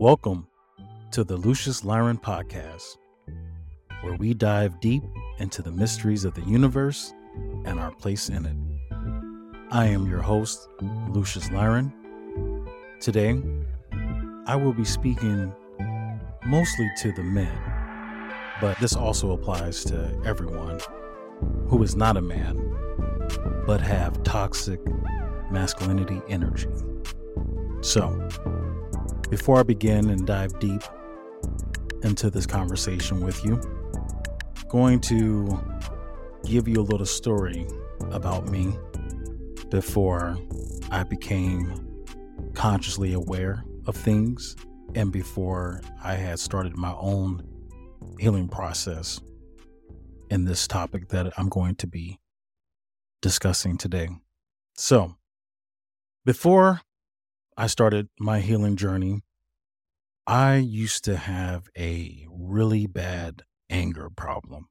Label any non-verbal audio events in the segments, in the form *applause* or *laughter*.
Welcome to the Lucious Lyran Podcast, where we dive deep into the mysteries of the universe and our place in it. I am your host, Lucious Lyran. Today, I will be speaking mostly to the men, but this also applies to everyone who is not a man but have toxic masculinity energy. So, before I begin and dive deep into this conversation with you, I'm going to give you a little story about me before I became consciously aware of things and before I had started my own healing process in this topic that I'm going to be discussing today. So, before I started my healing journey, I used to have a really bad anger problem.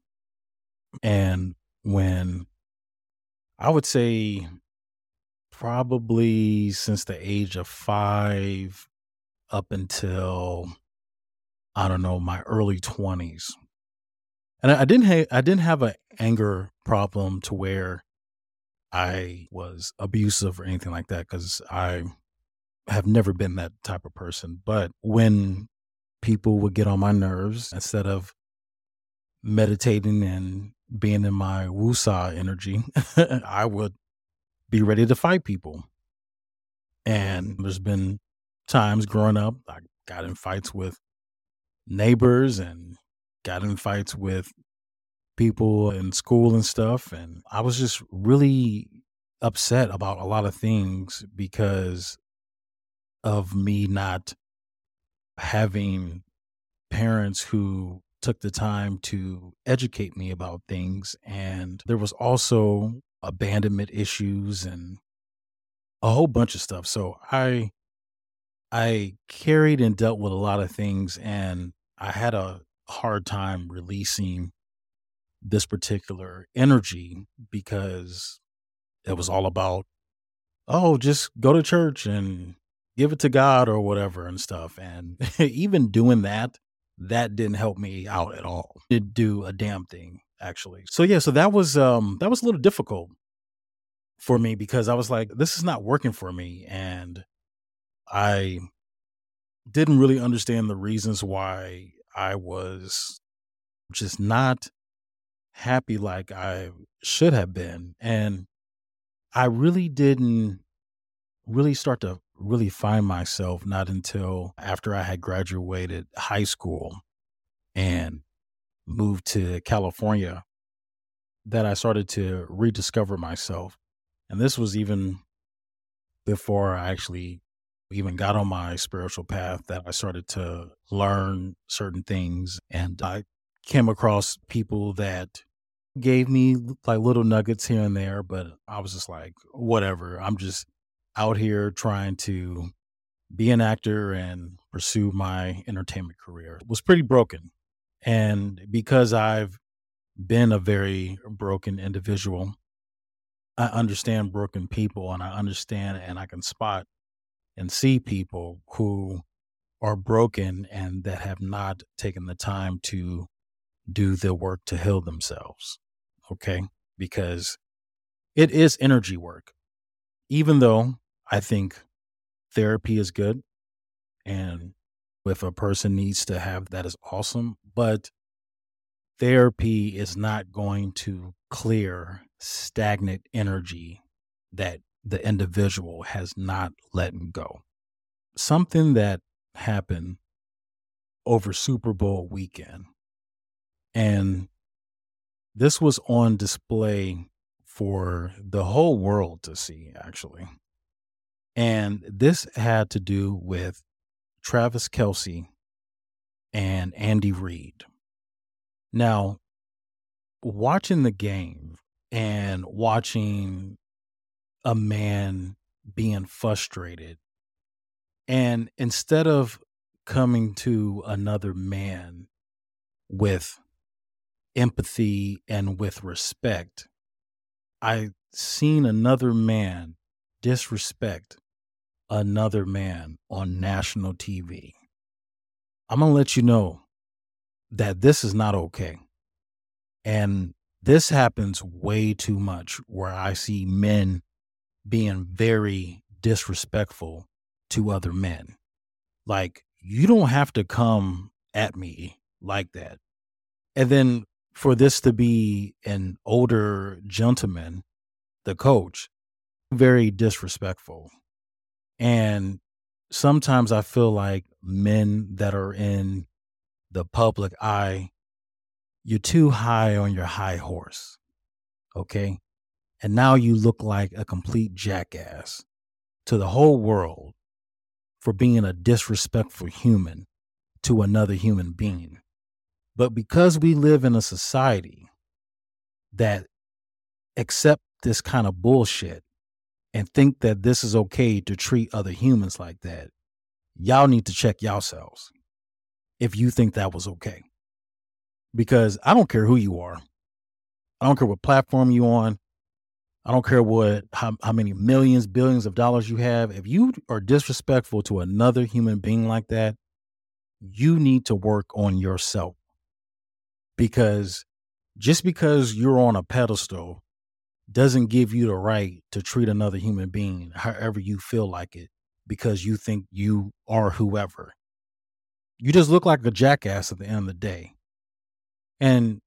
And when I would say probably since the age of five up until I don't know my early twenties, and I, didn't ha- I didn't have an anger problem to where I was abusive or anything like that because I have never been that type of person. But when people would get on my nerves, instead of meditating and being in my wusa energy, *laughs* I would be ready to fight people. And there's been times growing up, I got in fights with neighbors and got in fights with people in school and stuff. And I was just really upset about a lot of things because of me not having parents who took the time to educate me about things. And there was also abandonment issues and a whole bunch of stuff. So I I carried and dealt with a lot of things and I had a hard time releasing this particular energy because it was all about oh just go to church and give it to God or whatever and stuff. And *laughs* even doing that, that didn't help me out at all. Did do a damn thing actually. So yeah, so that was um that was a little difficult for me because I was like this is not working for me and I didn't really understand the reasons why I was just not happy like I should have been and I really didn't really start to really find myself not until after I had graduated high school and moved to California that I started to rediscover myself. And this was even before I actually even got on my spiritual path that I started to learn certain things. And I came across people that gave me like little nuggets here and there, but I was just like, whatever. I'm just out here trying to be an actor and pursue my entertainment career was pretty broken. And because I've been a very broken individual, I understand broken people and I understand and I can spot and see people who are broken and that have not taken the time to do the work to heal themselves. Okay. Because it is energy work. Even though I think therapy is good. And if a person needs to have that is awesome. But therapy is not going to clear stagnant energy that the individual has not let go. Something that happened over Super Bowl weekend. And this was on display for the whole world to see, actually. And this had to do with Travis Kelce and Andy Reid. Now, watching the game and watching a man being frustrated, and instead of coming to another man with empathy and with respect, I seen another man disrespect another man on national TV. I'm going to let you know that this is not okay. And this happens way too much where I see men being very disrespectful to other men. Like, you don't have to come at me like that. And then for this to be an older gentleman, the coach, very disrespectful. And sometimes I feel like men that are in the public eye, you're too high on your high horse. Okay. And now you look like a complete jackass to the whole world for being a disrespectful human to another human being. But because we live in a society that accept this kind of bullshit and think that this is okay to treat other humans like that, y'all need to check yourselves if you think that was okay. Because I don't care who you are. I don't care what platform you on. I don't care what how, how many millions, billions of dollars you have. If you are disrespectful to another human being like that, you need to work on yourself. Because just because you're on a pedestal doesn't give you the right to treat another human being however you feel like it because you think you are whoever. You just look like a jackass at the end of the day. And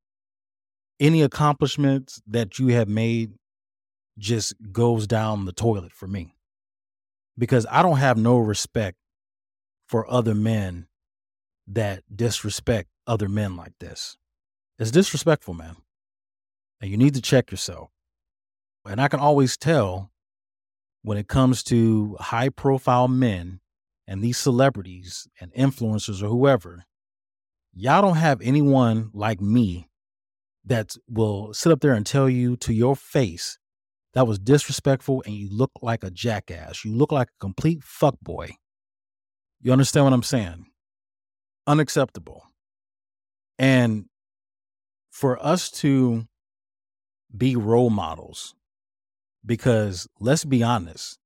any accomplishments that you have made just goes down the toilet for me because I don't have no respect for other men that disrespect other men like this. It's disrespectful, man. And you need to check yourself. And I can always tell when it comes to high profile men and these celebrities and influencers or whoever, y'all don't have anyone like me that will sit up there and tell you to your face that was disrespectful and you look like a jackass. You look like a complete fuckboy. You understand what I'm saying? Unacceptable. And for us to be role models, because let's be honest,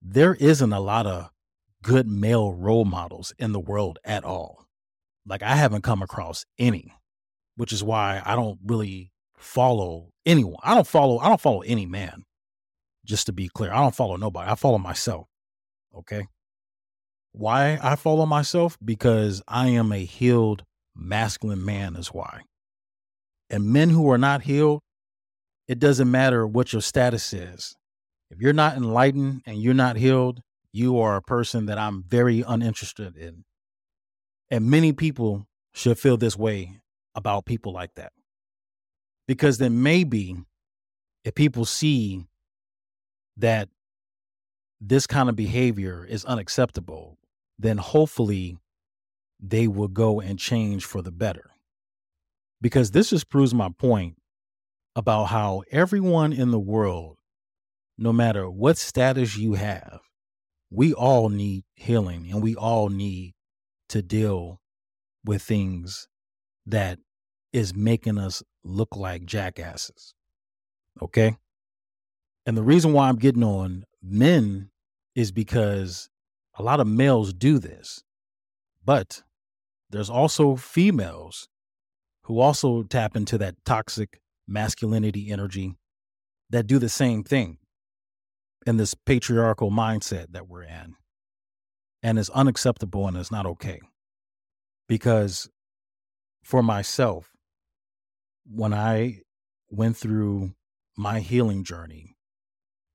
there isn't a lot of good male role models in the world at all. Like I haven't come across any, which is why I don't really follow anyone. I don't follow I don't follow any man. Just to be clear, I don't follow nobody. I follow myself. Okay? Why I follow myself? Because I am a healed masculine man is why. And men who are not healed, it doesn't matter what your status is. If you're not enlightened and you're not healed, you are a person that I'm very uninterested in. And many people should feel this way about people like that. Because then maybe if people see that this kind of behavior is unacceptable, then hopefully they will go and change for the better. Because this just proves my point about how everyone in the world, no matter what status you have, we all need healing and we all need to deal with things that is making us look like jackasses. Okay? And the reason why I'm getting on men is because a lot of males do this. But there's also females who also tap into that toxic masculinity energy that do the same thing in this patriarchal mindset that we're in. And it's unacceptable and it's not okay. Because for myself, when I went through my healing journey,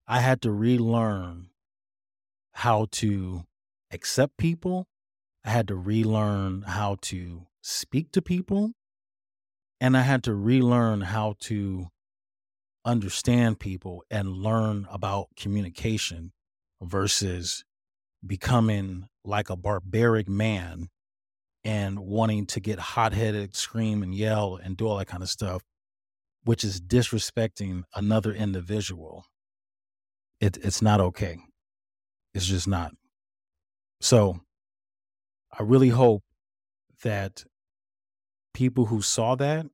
I had to relearn how to accept people. I had to relearn how to speak to people. And I had to relearn how to understand people and learn about communication versus becoming like a barbaric man and wanting to get hot headed, scream and yell and do all that kind of stuff, which is disrespecting another individual it, it's not okay. It's just not. So I really hope that people who saw that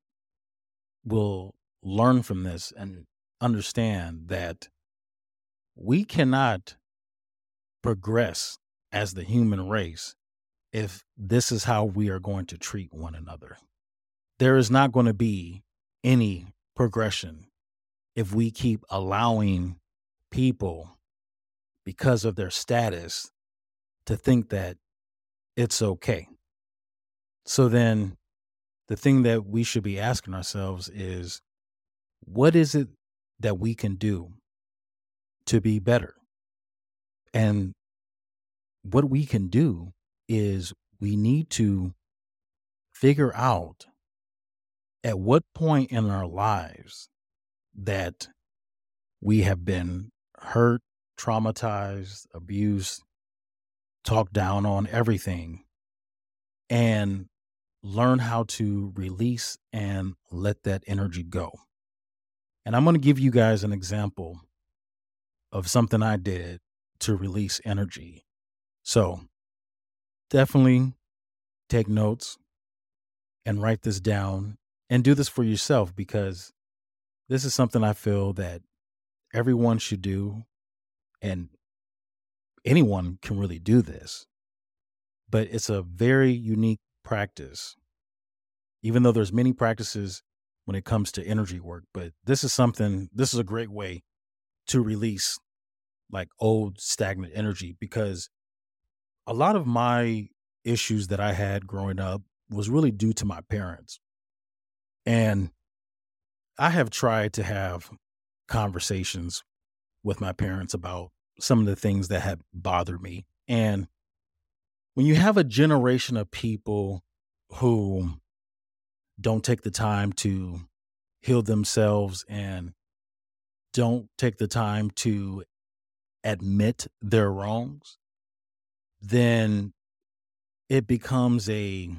will learn from this and understand that we cannot progress as the human race if this is how we are going to treat one another. There is not going to be any progression if we keep allowing people, because of their status, to think that it's okay. So then the thing that we should be asking ourselves is what is it that we can do to be better? And what we can do is we need to figure out at what point in our lives that we have been hurt, traumatized, abused, talked down on, everything, and learn how to release and let that energy go. And I'm going to give you guys an example of something I did to release energy. So definitely take notes and write this down and do this for yourself because this is something I feel that everyone should do and anyone can really do this. But it's a very unique practice. Even though there's many practices when it comes to energy work, but this is something this is a great way to release like old stagnant energy because a lot of my issues that I had growing up was really due to my parents. And I have tried to have conversations with my parents about some of the things that have bothered me. And when you have a generation of people who don't take the time to heal themselves and don't take the time to admit their wrongs, then it becomes a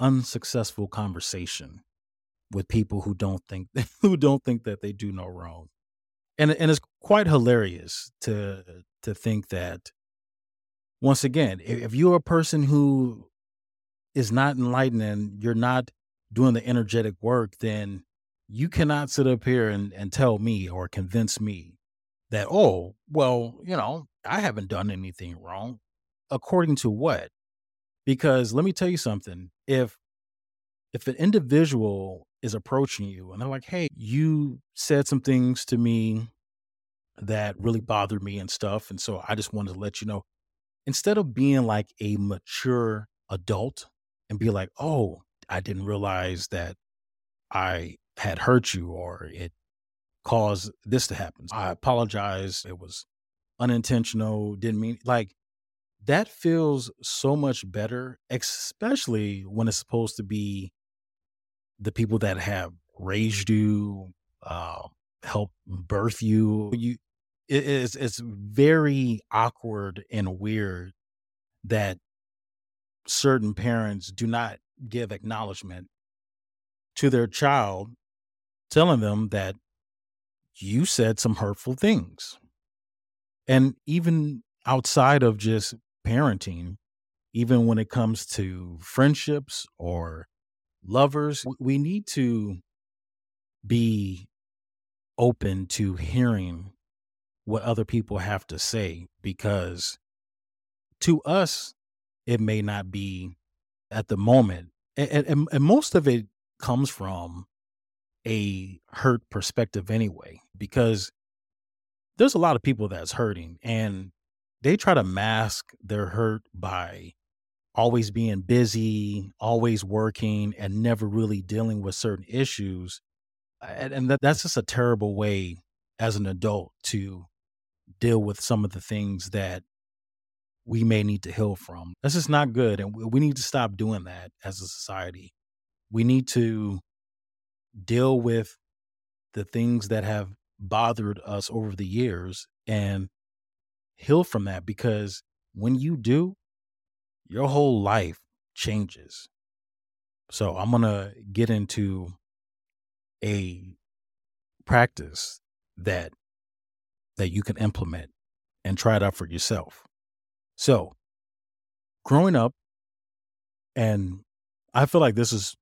unsuccessful conversation with people who don't think *laughs* who don't think that they do no wrong. And and it's quite hilarious to to think that once again, if you're a person who is not enlightened and you're not doing the energetic work, then you cannot sit up here and, and tell me or convince me that, oh, well, you know, I haven't done anything wrong. According to what? Because let me tell you something. If if an individual is approaching you and they're like, hey, you said some things to me that really bothered me and stuff. And so I just wanted to let you know, instead of being like a mature adult and be like, oh, I didn't realize that I had hurt you or it caused this to happen. I apologize. It was unintentional, didn't mean like that feels so much better, especially when it's supposed to be the people that have raised you, uh, helped birth you. You, it is it's very awkward and weird that certain parents do not give acknowledgement to their child, telling them that you said some hurtful things. And even outside of just parenting, even when it comes to friendships or lovers, we need to be open to hearing what other people have to say because to us, it may not be at the moment. And, and, and most of it comes from a hurt perspective anyway, because there's a lot of people that's hurting and they try to mask their hurt by always being busy, always working, and never really dealing with certain issues. And, and that, that's just a terrible way as an adult to deal with some of the things that we may need to heal from. That's just not good. And we need to stop doing that as a society. We need to deal with the things that have bothered us over the years and heal from that because when you do, your whole life changes. So I'm going to get into a practice that that you can implement and try it out for yourself. So, growing up and I feel like this is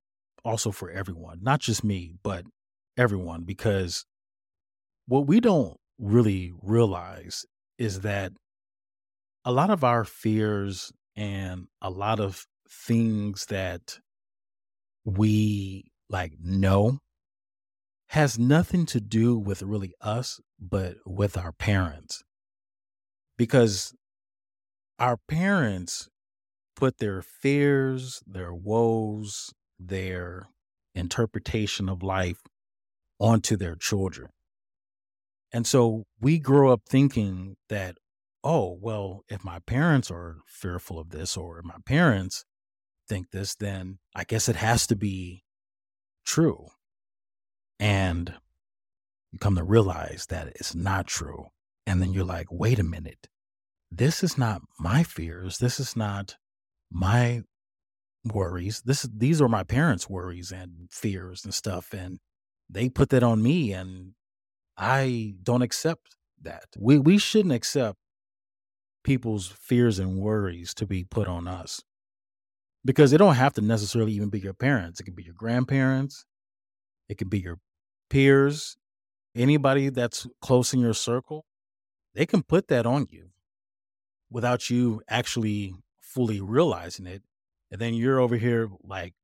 also for everyone, not just me, but everyone because what we don't really realize is that a lot of our fears and a lot of things that we like know has nothing to do with really us, but with our parents. Because our parents put their fears, their woes, their interpretation of life onto their children. And so we grow up thinking that, oh, well, if my parents are fearful of this or my parents think this, then I guess it has to be true. And you come to realize that it's not true. And then you're like, wait a minute, this is not my fears. This is not my worries. This these are my parents' worries and fears and stuff. And they put that on me and I don't accept that. We we shouldn't accept people's fears and worries to be put on us. Because it don't have to necessarily even be your parents. It could be your grandparents. It could be your peers, anybody that's close in your circle. They can put that on you without you actually fully realizing it. And then you're over here like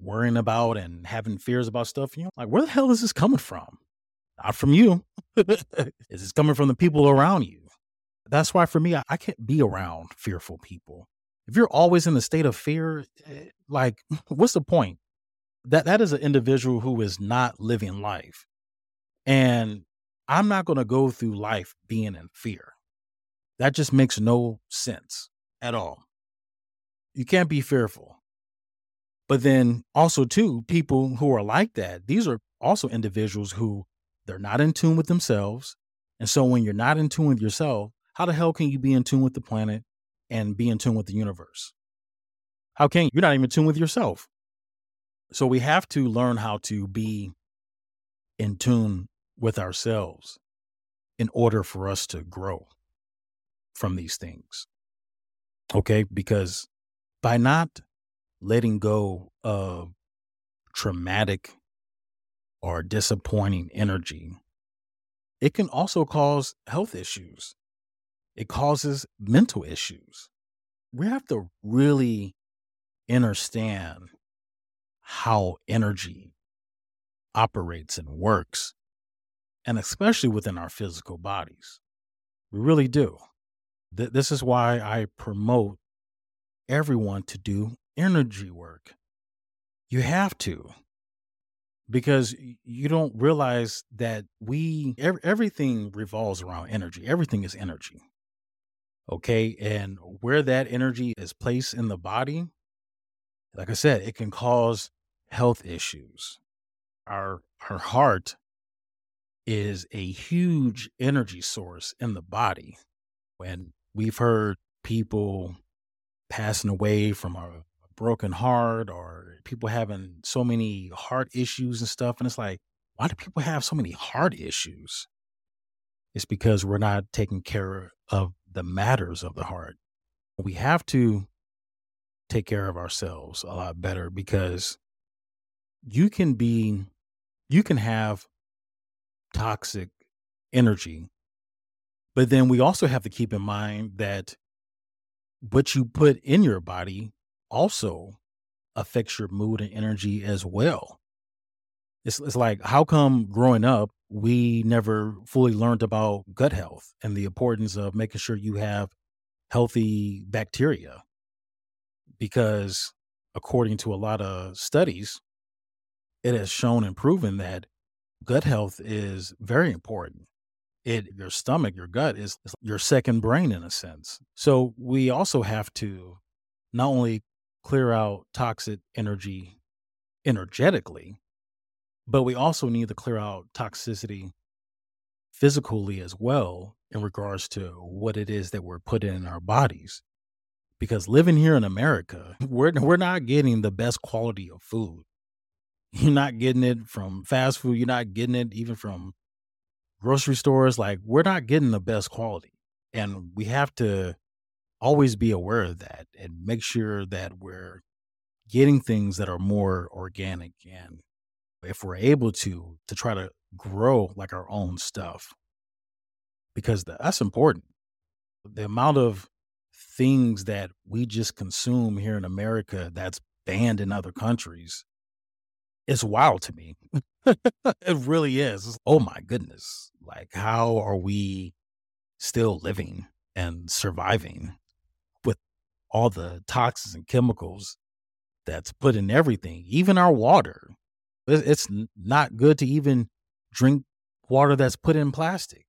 worrying about and having fears about stuff. You're like, where the hell is this coming from? Not from you. *laughs* is this coming from the people around you? That's why for me, I, I can't be around fearful people. If you're always in a state of fear, eh, like, *laughs* what's the point? That that is an individual who is not living life. And I'm not going to go through life being in fear. That just makes no sense at all. You can't be fearful. But then also too, people who are like that, these are also individuals who they're not in tune with themselves. And so when you're not in tune with yourself, how the hell can you be in tune with the planet and be in tune with the universe? How can you? You're not even in tune with yourself. So we have to learn how to be in tune with ourselves in order for us to grow from these things. Okay. Because by not letting go of traumatic or disappointing energy, it can also cause health issues. It causes mental issues. We have to really understand how energy operates and works, and especially within our physical bodies. We really do. Th- this is why I promote everyone to do energy work. You have to, because you don't realize that we, ev- everything revolves around energy. Everything is energy. Okay. And where that energy is placed in the body, like I said, it can cause health issues. Our, our heart is a huge energy source in the body. And we've heard people passing away from a broken heart or people having so many heart issues and stuff. And it's like, why do people have so many heart issues? It's because we're not taking care of the matters of the heart. We have to take care of ourselves a lot better because you can be, you can have toxic energy but then we also have to keep in mind that what you put in your body also affects your mood and energy as well. It's, it's like, how come growing up, we never fully learned about gut health and the importance of making sure you have healthy bacteria? Because according to a lot of studies, it has shown and proven that gut health is very important it your stomach, your gut is, your second brain in a sense. So we also have to not only clear out toxic energy energetically, but we also need to clear out toxicity physically as well in regards to what it is that we're putting in our bodies. Because living here in America, *laughs* we're we're not getting the best quality of food. *laughs* You're not getting it from fast food. You're not getting it even from grocery stores, like we're not getting the best quality. And we have to always be aware of that and make sure that we're getting things that are more organic and if we're able to to try to grow like our own stuff because that's important the amount of things that we just consume here in America that's banned in other countries. It's wild to me. *laughs* it really is. Oh my goodness. Like, how are we still living and surviving with all the toxins and chemicals that's put in everything, even our water? It's not good to even drink water that's put in plastic.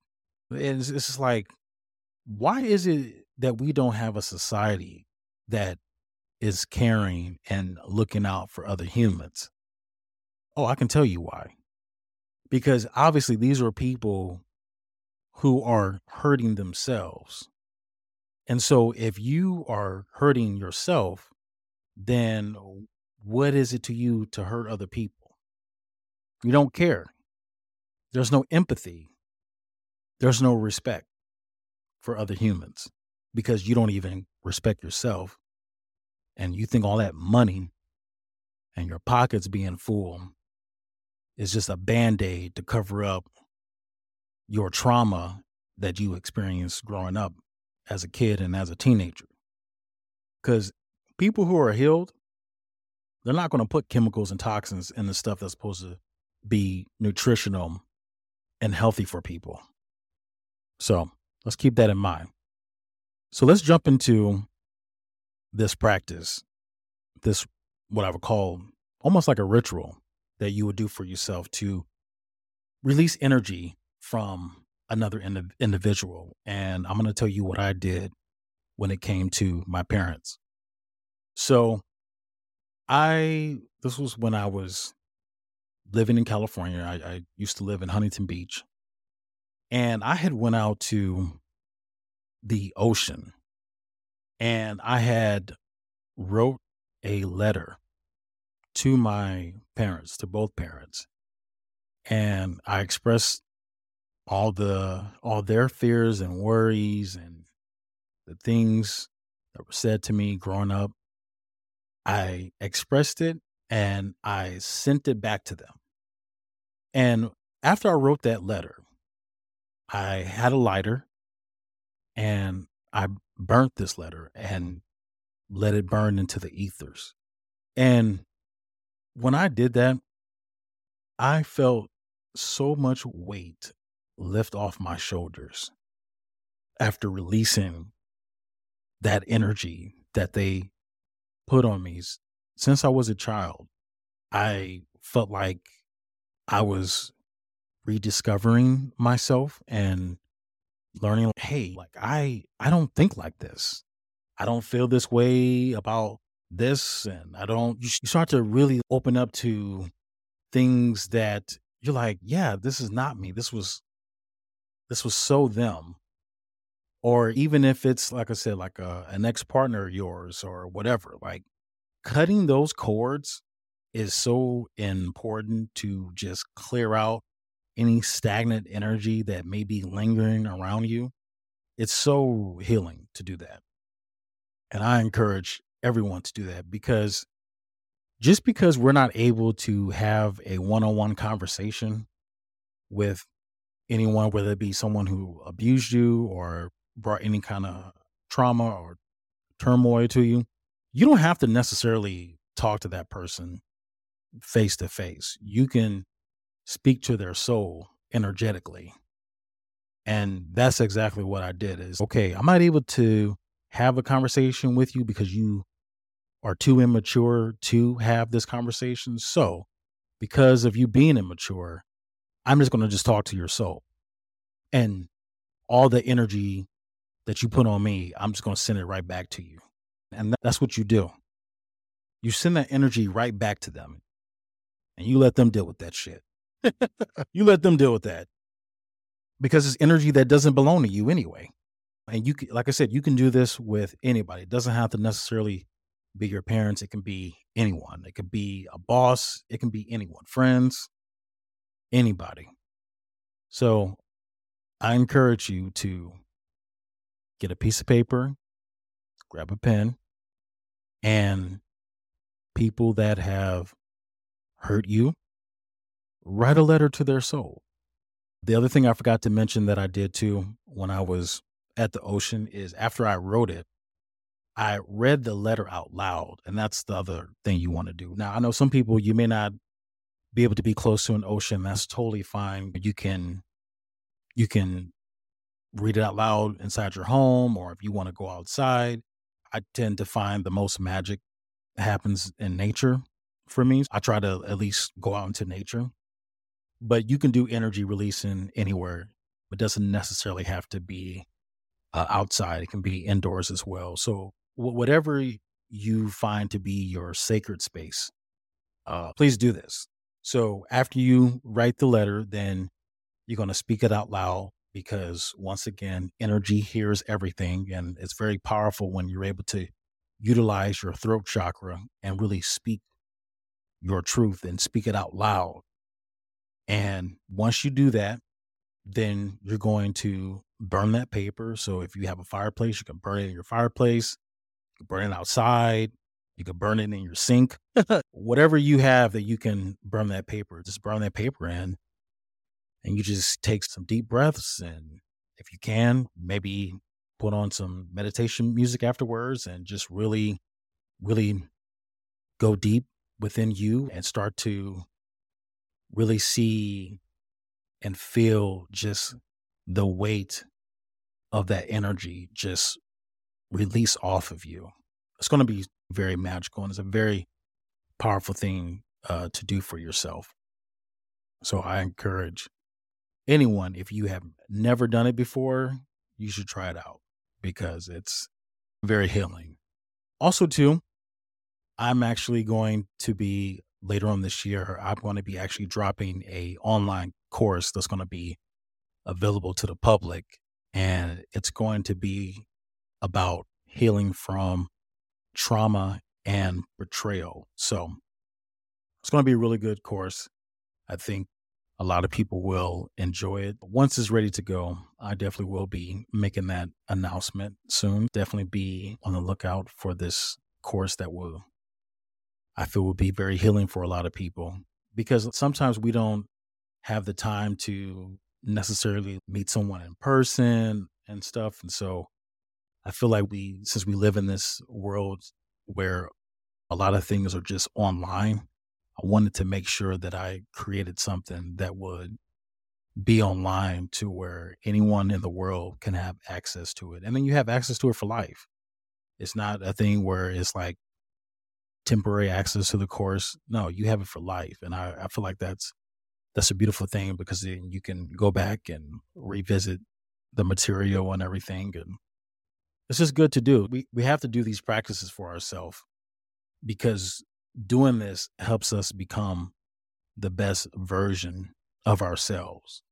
It's, it's just like, why is it that we don't have a society that is caring and looking out for other humans? Oh, I can tell you why. Because obviously, these are people who are hurting themselves. And so, if you are hurting yourself, then what is it to you to hurt other people? You don't care. There's no empathy. There's no respect for other humans because you don't even respect yourself. And you think all that money and your pockets being full is just a band aid to cover up your trauma that you experienced growing up as a kid and as a teenager. Because people who are healed, they're not going to put chemicals and toxins in the stuff that's supposed to be nutritional and healthy for people. So let's keep that in mind. So let's jump into this practice, this, what I would call almost like a ritual that you would do for yourself to release energy from another ind- individual. And I'm going to tell you what I did when it came to my parents. So I, this was when I was living in California. I, I used to live in Huntington Beach. And I had went out to the ocean and I had wrote a letter to my parents, to both parents. And I expressed all the all their fears and worries and the things that were said to me growing up. I expressed it and I sent it back to them. And after I wrote that letter, I had a lighter and I burnt this letter and let it burn into the ethers. And when I did that, I felt so much weight lift off my shoulders after releasing that energy that they put on me. Since I was a child, I felt like I was rediscovering myself and learning hey like i i don't think like this i don't feel this way about this and i don't you start to really open up to things that you're like yeah this is not me this was this was so them or even if it's like i said like a, an ex-partner of yours or whatever like cutting those cords is so important to just clear out any stagnant energy that may be lingering around you. It's so healing to do that. And I encourage everyone to do that because just because we're not able to have a one on one conversation with anyone, whether it be someone who abused you or brought any kind of trauma or turmoil to you, you don't have to necessarily talk to that person face to face. You can speak to their soul energetically. And that's exactly what I did is okay, I'm not able to have a conversation with you because you are too immature to have this conversation. So, because of you being immature, I'm just going to just talk to your soul. And all the energy that you put on me, I'm just going to send it right back to you. And that's what you do. You send that energy right back to them and you let them deal with that shit. *laughs* you let them deal with that because it's energy that doesn't belong to you anyway. And you, like I said, you can do this with anybody. It doesn't have to necessarily be your parents. It can be anyone. It could be a boss. It can be anyone, friends, anybody. So I encourage you to get a piece of paper, grab a pen, and people that have hurt you, write a letter to their soul. The other thing I forgot to mention that I did too when I was at the ocean is after I wrote it, I read the letter out loud, and that's the other thing you want to do. Now, I know some people you may not be able to be close to an ocean. That's totally fine. You can you can read it out loud inside your home, or if you want to go outside. I tend to find the most magic happens in nature for me. I try to at least go out into nature, but you can do energy releasing anywhere. It doesn't necessarily have to be uh, outside. It can be indoors as well. So whatever you find to be your sacred space, uh, please do this. So after you write the letter, then you're going to speak it out loud because once again, energy hears everything. And it's very powerful when you're able to utilize your throat chakra and really speak your truth and speak it out loud. And once you do that, then you're going to burn that paper. So if you have a fireplace, you can burn it in your fireplace, you can burn it outside, you can burn it in your sink. *laughs* Whatever you have that you can burn that paper, just burn that paper in. And you just take some deep breaths. And if you can, maybe put on some meditation music afterwards and just really, really go deep within you and start to really see and feel just the weight of that energy just release off of you. It's going to be very magical and it's a very powerful thing uh, to do for yourself. So I encourage anyone, if you have never done it before, you should try it out because it's very healing. Also, too, I'm actually going to be later on this year. I'm going to be actually dropping a online course that's going to be available to the public, and it's going to be about healing from trauma and betrayal. So it's going to be a really good course. I think a lot of people will enjoy it. Once it's ready to go, I definitely will be making that announcement soon. Definitely be on the lookout for this course that will, I feel, will be very healing for a lot of people because sometimes we don't have the time to necessarily meet someone in person and stuff. And so I feel like we, since we live in this world where a lot of things are just online, I wanted to make sure that I created something that would be online to where anyone in the world can have access to it. And then you have access to it for life. It's not a thing where it's like temporary access to the course. No, you have it for life. And I, I feel like that's that's a beautiful thing because then you can go back and revisit the material and everything. And it's just good to do. We we have to do these practices for ourselves because doing this helps us become the best version of ourselves.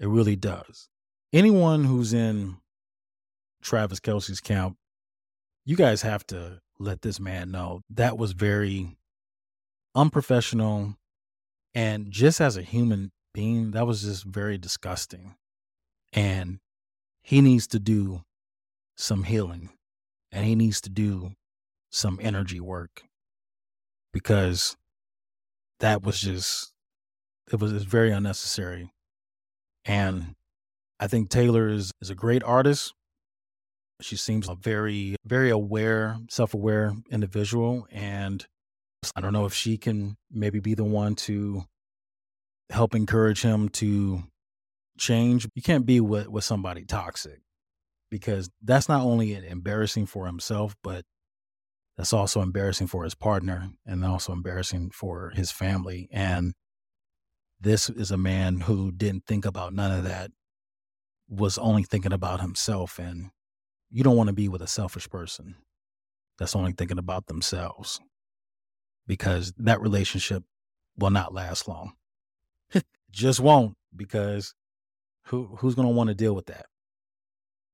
It really does. Anyone who's in Travis Kelce's camp, you guys have to let this man know that was very unprofessional. And just as a human being, that was just very disgusting. And he needs to do some healing and he needs to do some energy work because that was just it was, very unnecessary. And I think Taylor is, is a great artist. She seems a very, very aware, self aware individual. And I don't know if she can maybe be the one to help encourage him to change. You can't be with, with somebody toxic because that's not only embarrassing for himself, but that's also embarrassing for his partner and also embarrassing for his family. And this is a man who didn't think about none of that, was only thinking about himself. And you don't want to be with a selfish person that's only thinking about themselves because that relationship will not last long. *laughs* Just won't because who who's going to want to deal with that?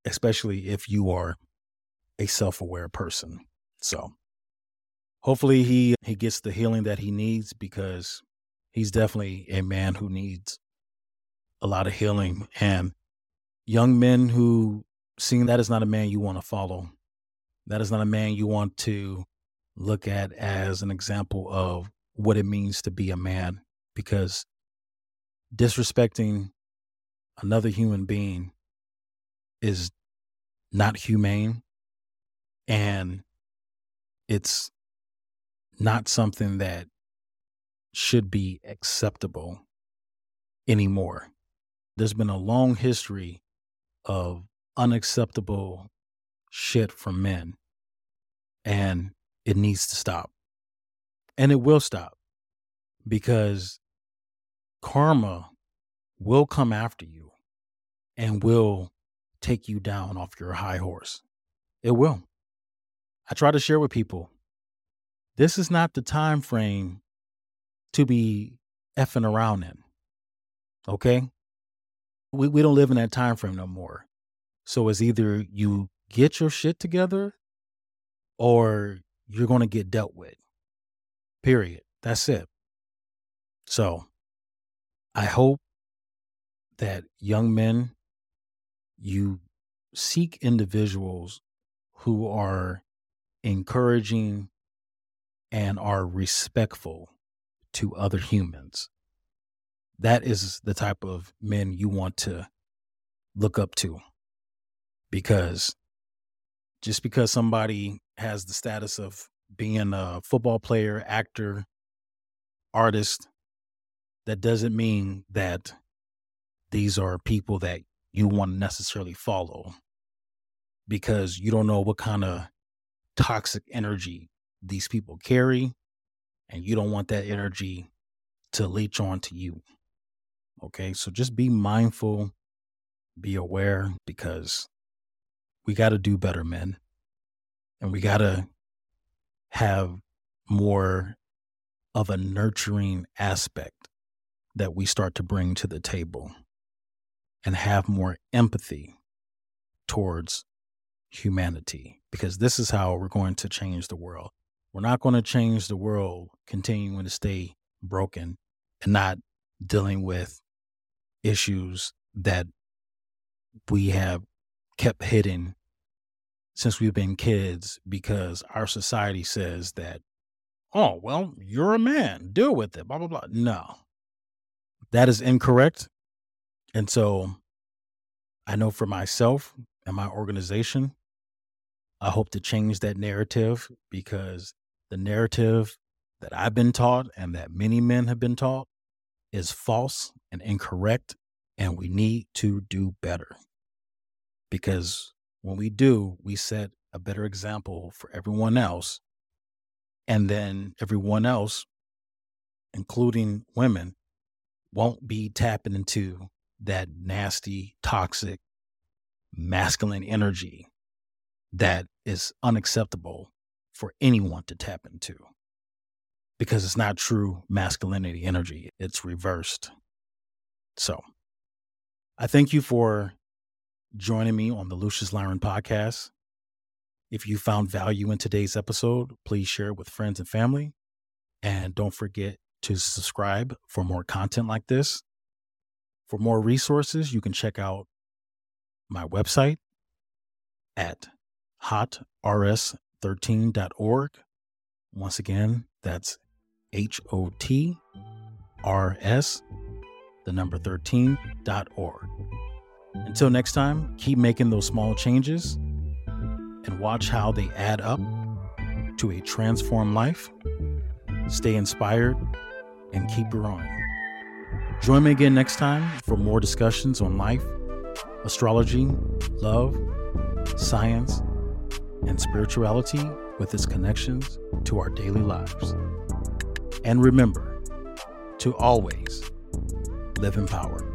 Especially if you are a self-aware person. So hopefully he he gets the healing that he needs because he's definitely a man who needs a lot of healing and young men who seeing that is not a man you want to follow. That is not a man you want to look at as an example of what it means to be a man because disrespecting another human being is not humane and it's not something that should be acceptable anymore. There's been a long history of unacceptable shit from men, and it needs to stop. And it will stop because karma will come after you and will take you down off your high horse. It will. I try to share with people this is not the time frame to be effing around in. Okay? We we don't live in that time frame no more. So it's either you get your shit together or you're going to get dealt with. Period. That's it. So I hope that young men, you seek individuals who are encouraging and are respectful to other humans. That is the type of men you want to look up to because just because somebody has the status of being a football player, actor, artist, that doesn't mean that these are people that you want to necessarily follow because you don't know what kind of toxic energy these people carry and you don't want that energy to leech onto you. Okay, so just be mindful, be aware because we got to do better, men. And we got to have more of a nurturing aspect that we start to bring to the table and have more empathy towards humanity because this is how we're going to change the world. We're not going to change the world continuing to stay broken and not dealing with issues that we have kept hidden since we've been kids because our society says that, oh, well, you're a man, deal with it, blah, blah, blah. No, that is incorrect. And so I know for myself and my organization, I hope to change that narrative because the narrative that I've been taught and that many men have been taught is false and incorrect. And we need to do better because when we do, we set a better example for everyone else. And then everyone else, including women, won't be tapping into that nasty, toxic, masculine energy that is unacceptable for anyone to tap into because it's not true masculinity energy, it's reversed. So, I thank you for joining me on the Lucious Lyran podcast. If you found value in today's episode, please share it with friends and family. And don't forget to subscribe for more content like this. For more resources, you can check out my website at hotrs13.org. Once again, that's H O T R S, the number 13.org. Until next time, keep making those small changes and watch how they add up to a transformed life. Stay inspired and keep growing. Join me again next time for more discussions on life, astrology, love, science, and spirituality with its connections to our daily lives. And remember to always live in power.